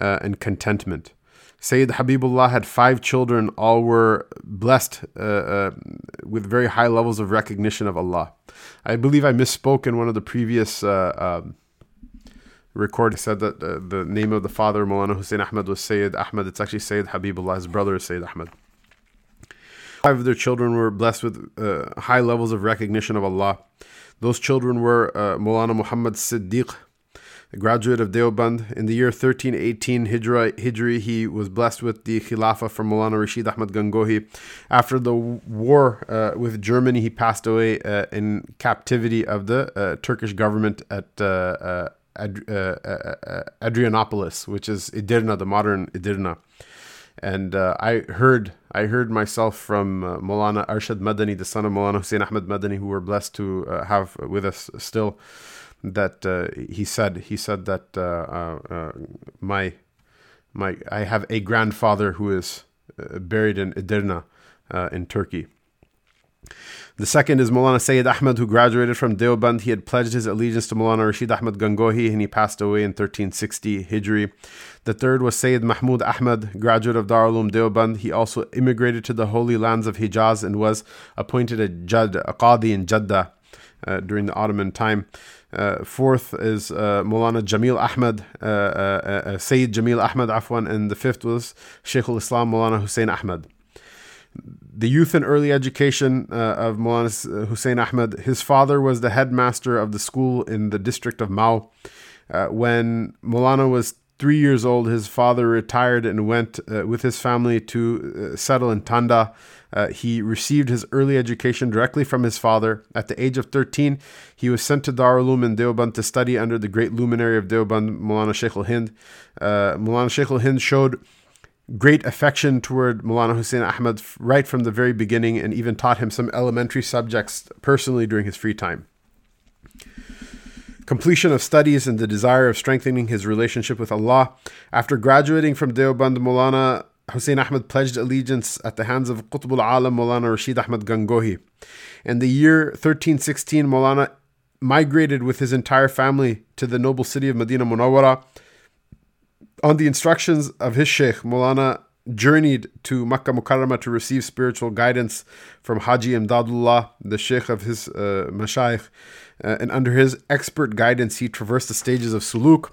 uh, and contentment. Sayyid Habibullah had five children, all were blessed uh, uh, with very high levels of recognition of Allah. I believe I misspoke in one of the previous uh, um, record said that uh, the name of the father, Mulana Hussein Ahmed, was Sayyid Ahmed. It's actually Sayyid Habibullah. His brother is Sayyid Ahmed. Five of their children were blessed with uh, high levels of recognition of Allah. Those children were uh, Mulana Muhammad Siddiq, a graduate of Deoband. In the year 1318 Hijra, Hijri, he was blessed with the Khilafah from Mulana Rashid Ahmad Gangohi. After the war uh, with Germany, he passed away uh, in captivity of the uh, Turkish government at uh, uh, uh, Adrianopolis, which is Edirne, the modern Edirne. And I heard, I heard myself from uh, Molana Arshad Madani, the son of Molana Hussein Ahmed Madani, who we're blessed to have with us still that uh, he said he said that uh, uh, uh, my my I have a grandfather who is buried in Edirne in Turkey. The second is Mulana Sayyid Ahmed, who graduated from Deoband. He had pledged his allegiance to Mulana Rashid Ahmed Gangohi, and he passed away in 1360 Hijri. The third was Sayyid Mahmud Ahmed, graduate of Darul Deoband. He also immigrated to the holy lands of Hijaz and was appointed a Jad, a Qadi in Jeddah uh, during the Ottoman time. Uh, fourth is uh, Mulana Jamil Ahmed, uh, uh, uh, Sayyid Jamil Ahmed Afwan, and the fifth was Sheikh al-Islam Mulana Hussein Ahmed. The youth and early education of Mulana Hussein Ahmed, his father was the headmaster of the school in the district of Mao. when Mulana was three years old, his father retired and went uh, with his family to uh, settle in Tanda. Uh, he received his early education directly from his father. At the age of 13, he was sent to Darul in Deoband to study under the great luminary of Deoband, Mulana Sheikh al Hind. Uh, Mulana Sheikh al Hind showed great affection toward Mulana Hussein Ahmad right from the very beginning and even taught him some elementary subjects personally during his free time. Completion of studies and the desire of strengthening his relationship with Allah. After graduating from Deoband, Mulana Hussein Ahmad pledged allegiance at the hands of Qutb al-Alam Maulana Rashid Ahmad Gangohi. In the year 1316, Maulana migrated with his entire family to the noble city of Medina Munawwara. On the instructions of his Sheikh, Mulana journeyed to Makkah Mukarramah to receive spiritual guidance from Haji Imdadullah, the Sheikh of his uh, Mashayikh. Uh, and under his expert guidance, he traversed the stages of suluk,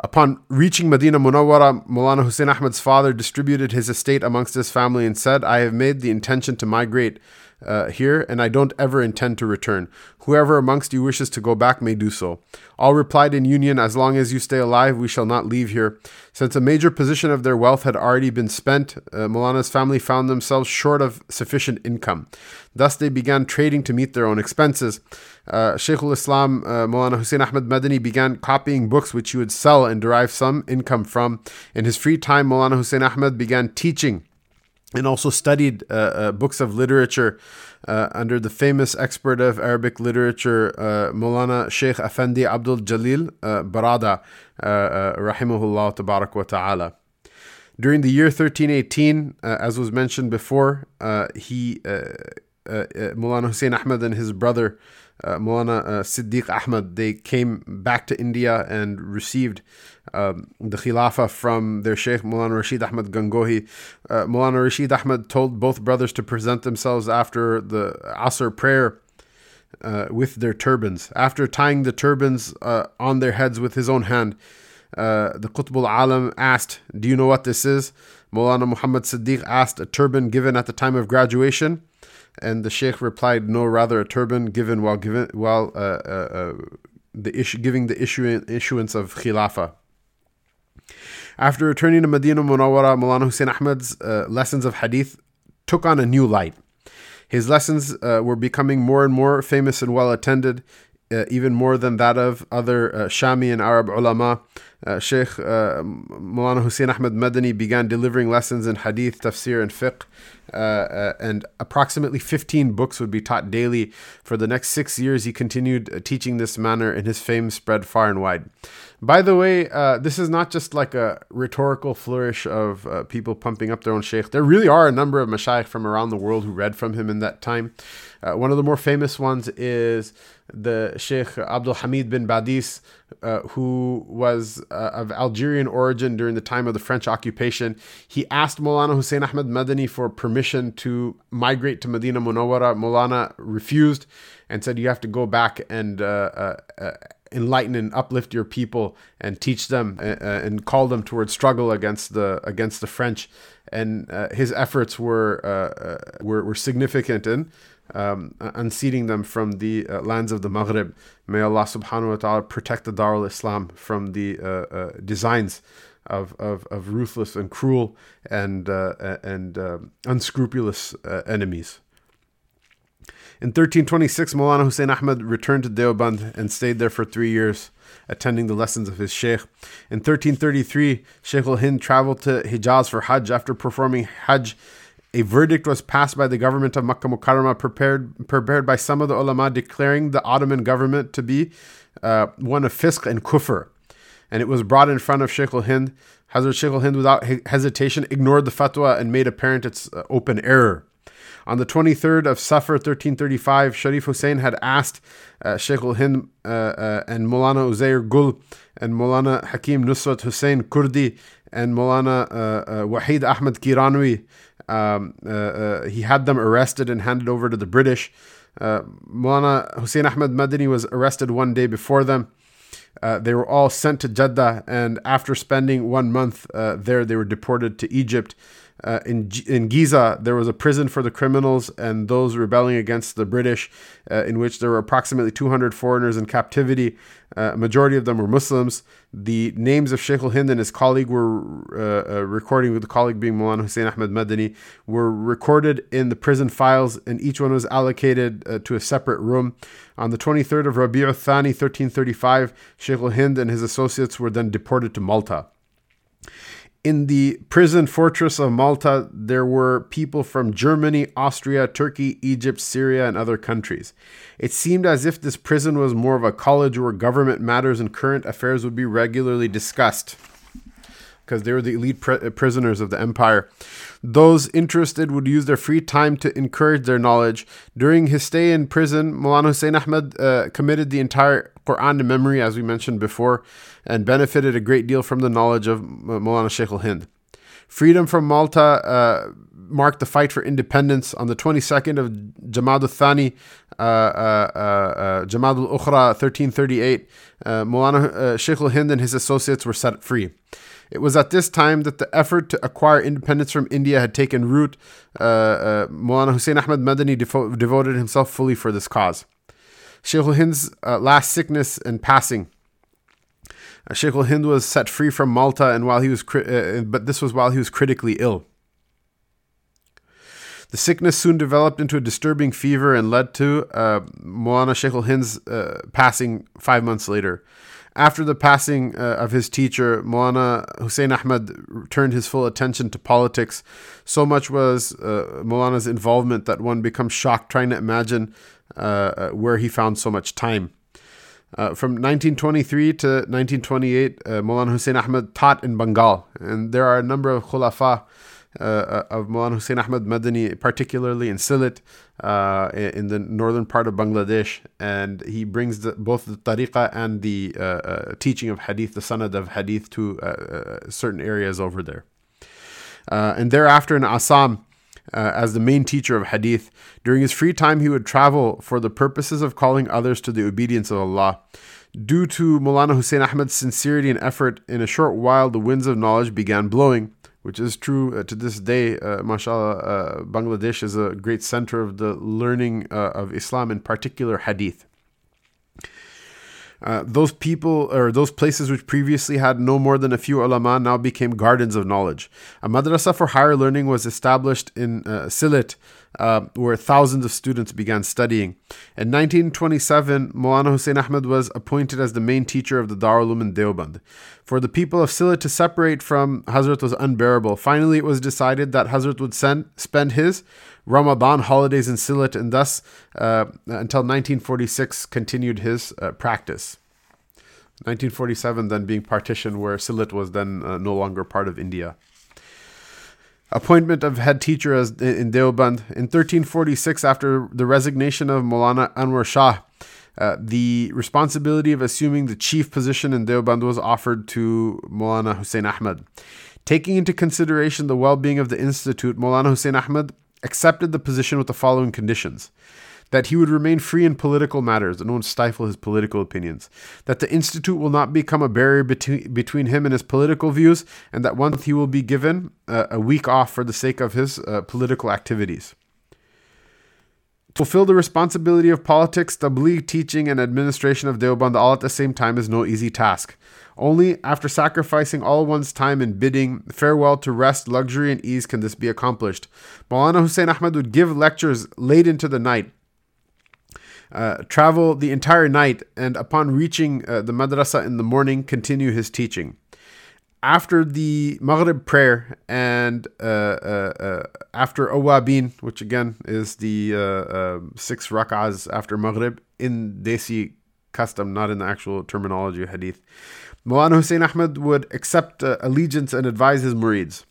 Upon reaching Medina Munawwara, Mulana Hussein Ahmad's father distributed his estate amongst his family and said, I have made the intention to migrate uh, here, and I don't ever intend to return. Whoever amongst you wishes to go back may do so. All replied in union, As long as you stay alive, we shall not leave here. Since a major position of their wealth had already been spent, uh, Mulana's family found themselves short of sufficient income. Thus, they began trading to meet their own expenses. Uh, Shaykh al Islam uh, Mulana Hussein Ahmad Madani began copying books which he would sell and derive some income from. In his free time, Mulana Hussein Ahmad began teaching and also studied uh, uh, books of literature uh, under the famous expert of Arabic literature, uh, Mulana Sheikh Effendi Abdul Jalil uh, Barada, uh, uh, rahimahullah tabarak wa ta'ala. During the year 1318, as was mentioned before, he, Mulana Hussein Ahmed and his brother, uh, uh, Siddiq Ahmad, they came back to India and received um, the Khilafah from their Sheikh Mulana Rashid Ahmad Gangohi. Uh, Mulana Rashid Ahmad told both brothers to present themselves after the Asr prayer. Uh, with their turbans. After tying the turbans uh, on their heads with his own hand, uh, the Qutb al-Alam asked, Do you know what this is? Mulana Muhammad Siddiq asked, A turban given at the time of graduation? And the Sheikh replied, No, rather a turban given while given while uh, uh, uh, the issue giving the issue, issuance of Khilafah. After returning to Medina Munawwara, Mulana Hussein Ahmad's uh, lessons of hadith took on a new light. His lessons uh, were becoming more and more famous and well attended, even more than that of other Shami and Arab ulama. Uh, Sheikh uh, Mulana Hussein Ahmad Madani began delivering lessons in hadith, tafsir, and fiqh. Uh, uh, and approximately 15 books would be taught daily. For the next six years, he continued uh, teaching this manner, and his fame spread far and wide. By the way, this is not just like a rhetorical flourish of people pumping up their own sheikh. There really are a number of mashayikh from around the world who read from him in that time. One of the more famous ones is the Sheikh Abdul Hamid bin Badis, uh, who was uh, of Algerian origin during the time of the French occupation. He asked Molana Hussein Ahmed Madani for permission to migrate to Medina Munawwara. Molana refused and said, You have to go back and uh, uh, enlighten and uplift your people and teach them uh, and call them towards struggle against the against the French. And his efforts were, were, were significant in um, unseating them from the uh, lands of the Maghrib. May Allah subhanahu wa ta'ala protect the Darul Islam from the uh, uh, designs of, of, of ruthless and cruel and, uh, and uh, unscrupulous uh, enemies. In 1326, Maulana Hussein Ahmad returned to Deoband and stayed there for three years, attending the lessons of his sheikh. In 1333, Sheikh al Hind traveled to Hijaz for Hajj after performing Hajj a verdict was passed by the government of Makkah Mukarramah, prepared, prepared by some of the ulama, declaring the Ottoman government to be uh, one of fisk and kufr. And it was brought in front of Sheikh al Hind. Hazrat Sheikh al Hind, without hesitation, ignored the fatwa and made apparent its uh, open error. On the 23rd of Safar 1335, Sharif Hussein had asked uh, Sheikh al Hind uh, uh, and Mulana Uzair Gul and Mulana Hakim Nusrat Hussein Kurdi and Mulana uh, uh, Wahid Ahmad Kiranwi um, uh, uh, he had them arrested and handed over to the British. Uh, Mulana Hussein Ahmed Madani was arrested one day before them. Uh, they were all sent to Jeddah, and after spending one month uh, there, they were deported to Egypt. Uh, in, in Giza, there was a prison for the criminals and those rebelling against the British, uh, in which there were approximately 200 foreigners in captivity. Uh, a majority of them were Muslims. The names of Sheikh al-Hind and his colleague were uh, uh, recording, with the colleague being Mulana Hussein Ahmed Madani, were recorded in the prison files, and each one was allocated to a separate room. On the 23rd of Rabi'u Thani, 1335, Sheikh al-Hind and his associates were then deported to Malta in the prison fortress of Malta, there were people from Germany, Austria, Turkey, Egypt, Syria, and other countries. It seemed as if this prison was more of a college where government matters and current affairs would be regularly discussed because they were the elite prisoners of the empire. Those interested would use their free time to encourage their knowledge. During his stay in prison, Mulana Hussein Ahmed uh, committed the entire Quran to memory, as we mentioned before, and benefited a great deal from the knowledge of Mulana Sheikh al Hind. Freedom from Malta uh, marked the fight for independence on the 22nd of Jamad al Thani, uh, uh, uh Jamad al Ukhra 1338. Uh, Mulana uh, Sheikh al Hind and his associates were set free. It was at this time that the effort to acquire independence from India had taken root. Uh, uh, Mulana Hussein Ahmad Madani devoted himself fully for this cause. Sheikh al-Hind's uh, last sickness and passing. Uh, Sheikh al-Hind was set free from Malta, and while he was, cri- uh, but this was while he was critically ill. The sickness soon developed into a disturbing fever and led to uh, Mulana Sheikh al-Hind's uh, passing five months later. After the passing uh, of his teacher, Mulana Hussein Ahmad turned his full attention to politics. So much was uh, involvement that one becomes shocked trying to imagine uh, uh where he found so much time. Uh, from 1923 to 1928, uh, Mulana Hussein Ahmad taught in Bengal, and there are a number of khulafa uh, of Mulana Hussein Ahmad Madani, particularly in Sylhet, uh, in the northern part of Bangladesh, and he brings the, both the tariqah and the uh, uh teaching of hadith, the sanad of hadith, to uh, uh, certain areas over there. and thereafter in Assam, as the main teacher of hadith, during his free time he would travel for the purposes of calling others to the obedience of Allah. Due to Mulana Hussein Ahmad's sincerity and effort, in a short while the winds of knowledge began blowing which is true uh, to this day. Uh, mashallah, uh, Bangladesh is a great center of the learning uh, of Islam, in particular Hadith. Uh, those people or those places which previously had no more than a few ulama now became gardens of knowledge. A madrasa for higher learning was established in uh, Sylhet, uh, where thousands of students began studying. In 1927, Mulana Hussein Ahmed was appointed as the main teacher of the Darul in Deoband. For the people of Sylhet to separate from Hazrat was unbearable. Finally, it was decided that Hazrat would send, spend his Ramadan holidays in Sylhet and thus, uh, until 1946, continued his uh, practice. 1947 then being partitioned, where Sylhet was then uh, no longer part of India. Appointment of head teacher as in Deoband. In 1346, after the resignation of Molana Anwar Shah, uh, the responsibility of assuming the chief position in Deoband was offered to Molana Hussein Ahmed. Taking into consideration the well being of the institute, Molana Hussein Ahmed accepted the position with the following conditions that he would remain free in political matters and won't stifle his political opinions, that the Institute will not become a barrier between, between him and his political views, and that once he will be given uh, a week off for the sake of his uh, political activities. To Fulfill the responsibility of politics, tabligh, teaching, and administration of Deoband all at the same time is no easy task. Only after sacrificing all one's time and bidding farewell to rest, luxury, and ease can this be accomplished. Maulana Hussein Ahmad would give lectures late into the night, uh, travel the entire night, and upon reaching uh, the madrasa in the morning, continue his teaching. After the Maghrib prayer and uh, uh, uh after Awabin, which again is the uh, six rak'ahs after Maghrib in Desi custom, not in the actual terminology of hadith, Mulana Hussein Ahmed would accept uh, allegiance and advise his murids.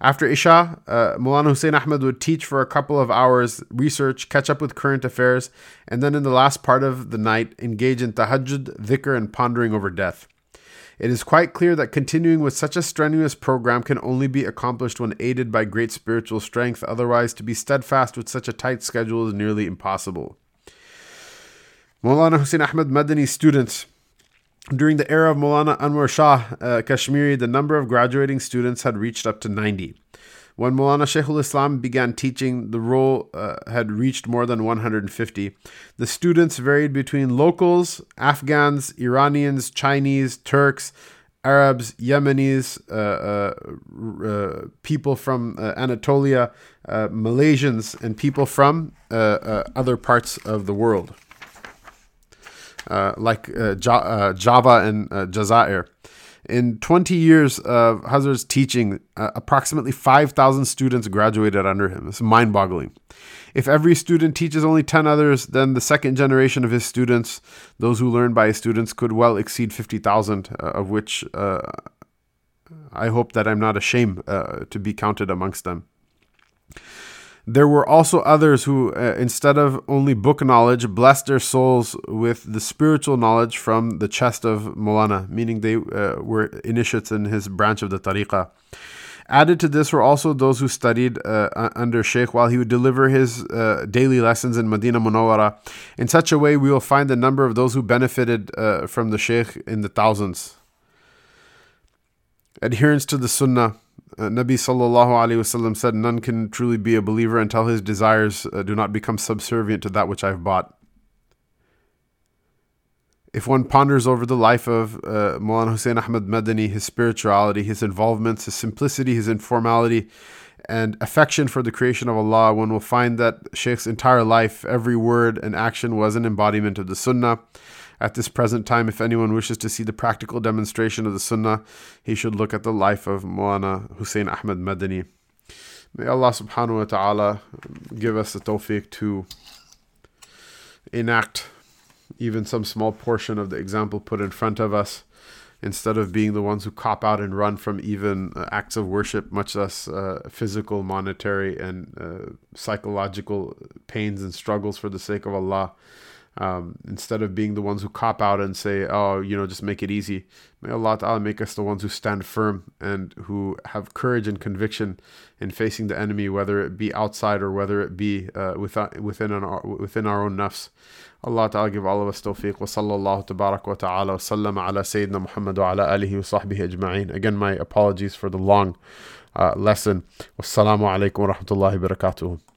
After Isha, uh, Mulana Hussein Ahmed would teach for a couple of hours, research, catch up with current affairs, and then in the last part of the night, engage in tahajjud, dhikr, and pondering over death. It is quite clear that continuing with such a strenuous program can only be accomplished when aided by great spiritual strength, otherwise, to be steadfast with such a tight schedule is nearly impossible. Mulana Hussein Ahmed Madani's students During the era of Maulana Anwar Shah uh, Kashmiri, the number of graduating students had reached up to 90. When Maulana Shaykhul Islam began teaching, the roll uh, had reached more than 150. The students varied between locals, Afghans, Iranians, Chinese, Turks, Arabs, Yemenis, uh, uh, uh people from uh, Anatolia, uh, Malaysians, and people from other parts of the world, like Java and Jazair. In 20 years of Hazrat's teaching, uh, approximately 5,000 students graduated under him. It's mind boggling. If every student teaches only 10 others, then the second generation of his students, those who learn by his students, could well exceed 50,000, uh, of which uh, I hope that I'm not ashamed uh, to be counted amongst them. There were also others who, uh, instead of only book knowledge, blessed their souls with the spiritual knowledge from the chest of Molana, meaning they uh, were initiates in his branch of the tariqah. Added to this were also those who studied uh, under Sheikh while he would deliver his uh, daily lessons in Medina Munawara. In such a way, we will find the number of those who benefited uh, from the Sheikh in the thousands. Adherence to the Sunnah. Uh, Nabi sallallahu alaihi wasallam said, "None can truly be a believer until his desires uh, do not become subservient to that which I've bought." If one ponders over the life of uh, Mulana Hussein Ahmad Madani, his spirituality, his involvements, his simplicity, his informality, and affection for the creation of Allah, one will find that Sheikh's entire life, every word and action was an embodiment of the Sunnah. At this present time, if anyone wishes to see the practical demonstration of the Sunnah, he should look at the life of Mulana Hussein Ahmad Madani. May Allah subhanahu wa ta'ala give us the tawfiq to enact even some small portion of the example put in front of us instead of being the ones who cop out and run from even uh, acts of worship, much less uh, physical, monetary, and uh, psychological pains and struggles for the sake of Allah um, instead of being the ones who cop out and say, oh, you know, just make it easy. May Allah Ta'ala make us the ones who stand firm and who have courage and conviction in facing the enemy, whether it be outside or whether it be uh, within, within, our, within our own nafs. Allah Ta'ala give all of us tawfiq. Wa sallallahu tabarak wa ta'ala wa sallam ala Sayyidina Muhammad wa ala alihi wa sahbihi ajma'in. Again, my apologies for the long uh, lesson. Wassalamu alaikum wa rahmatullahi wa barakatuh.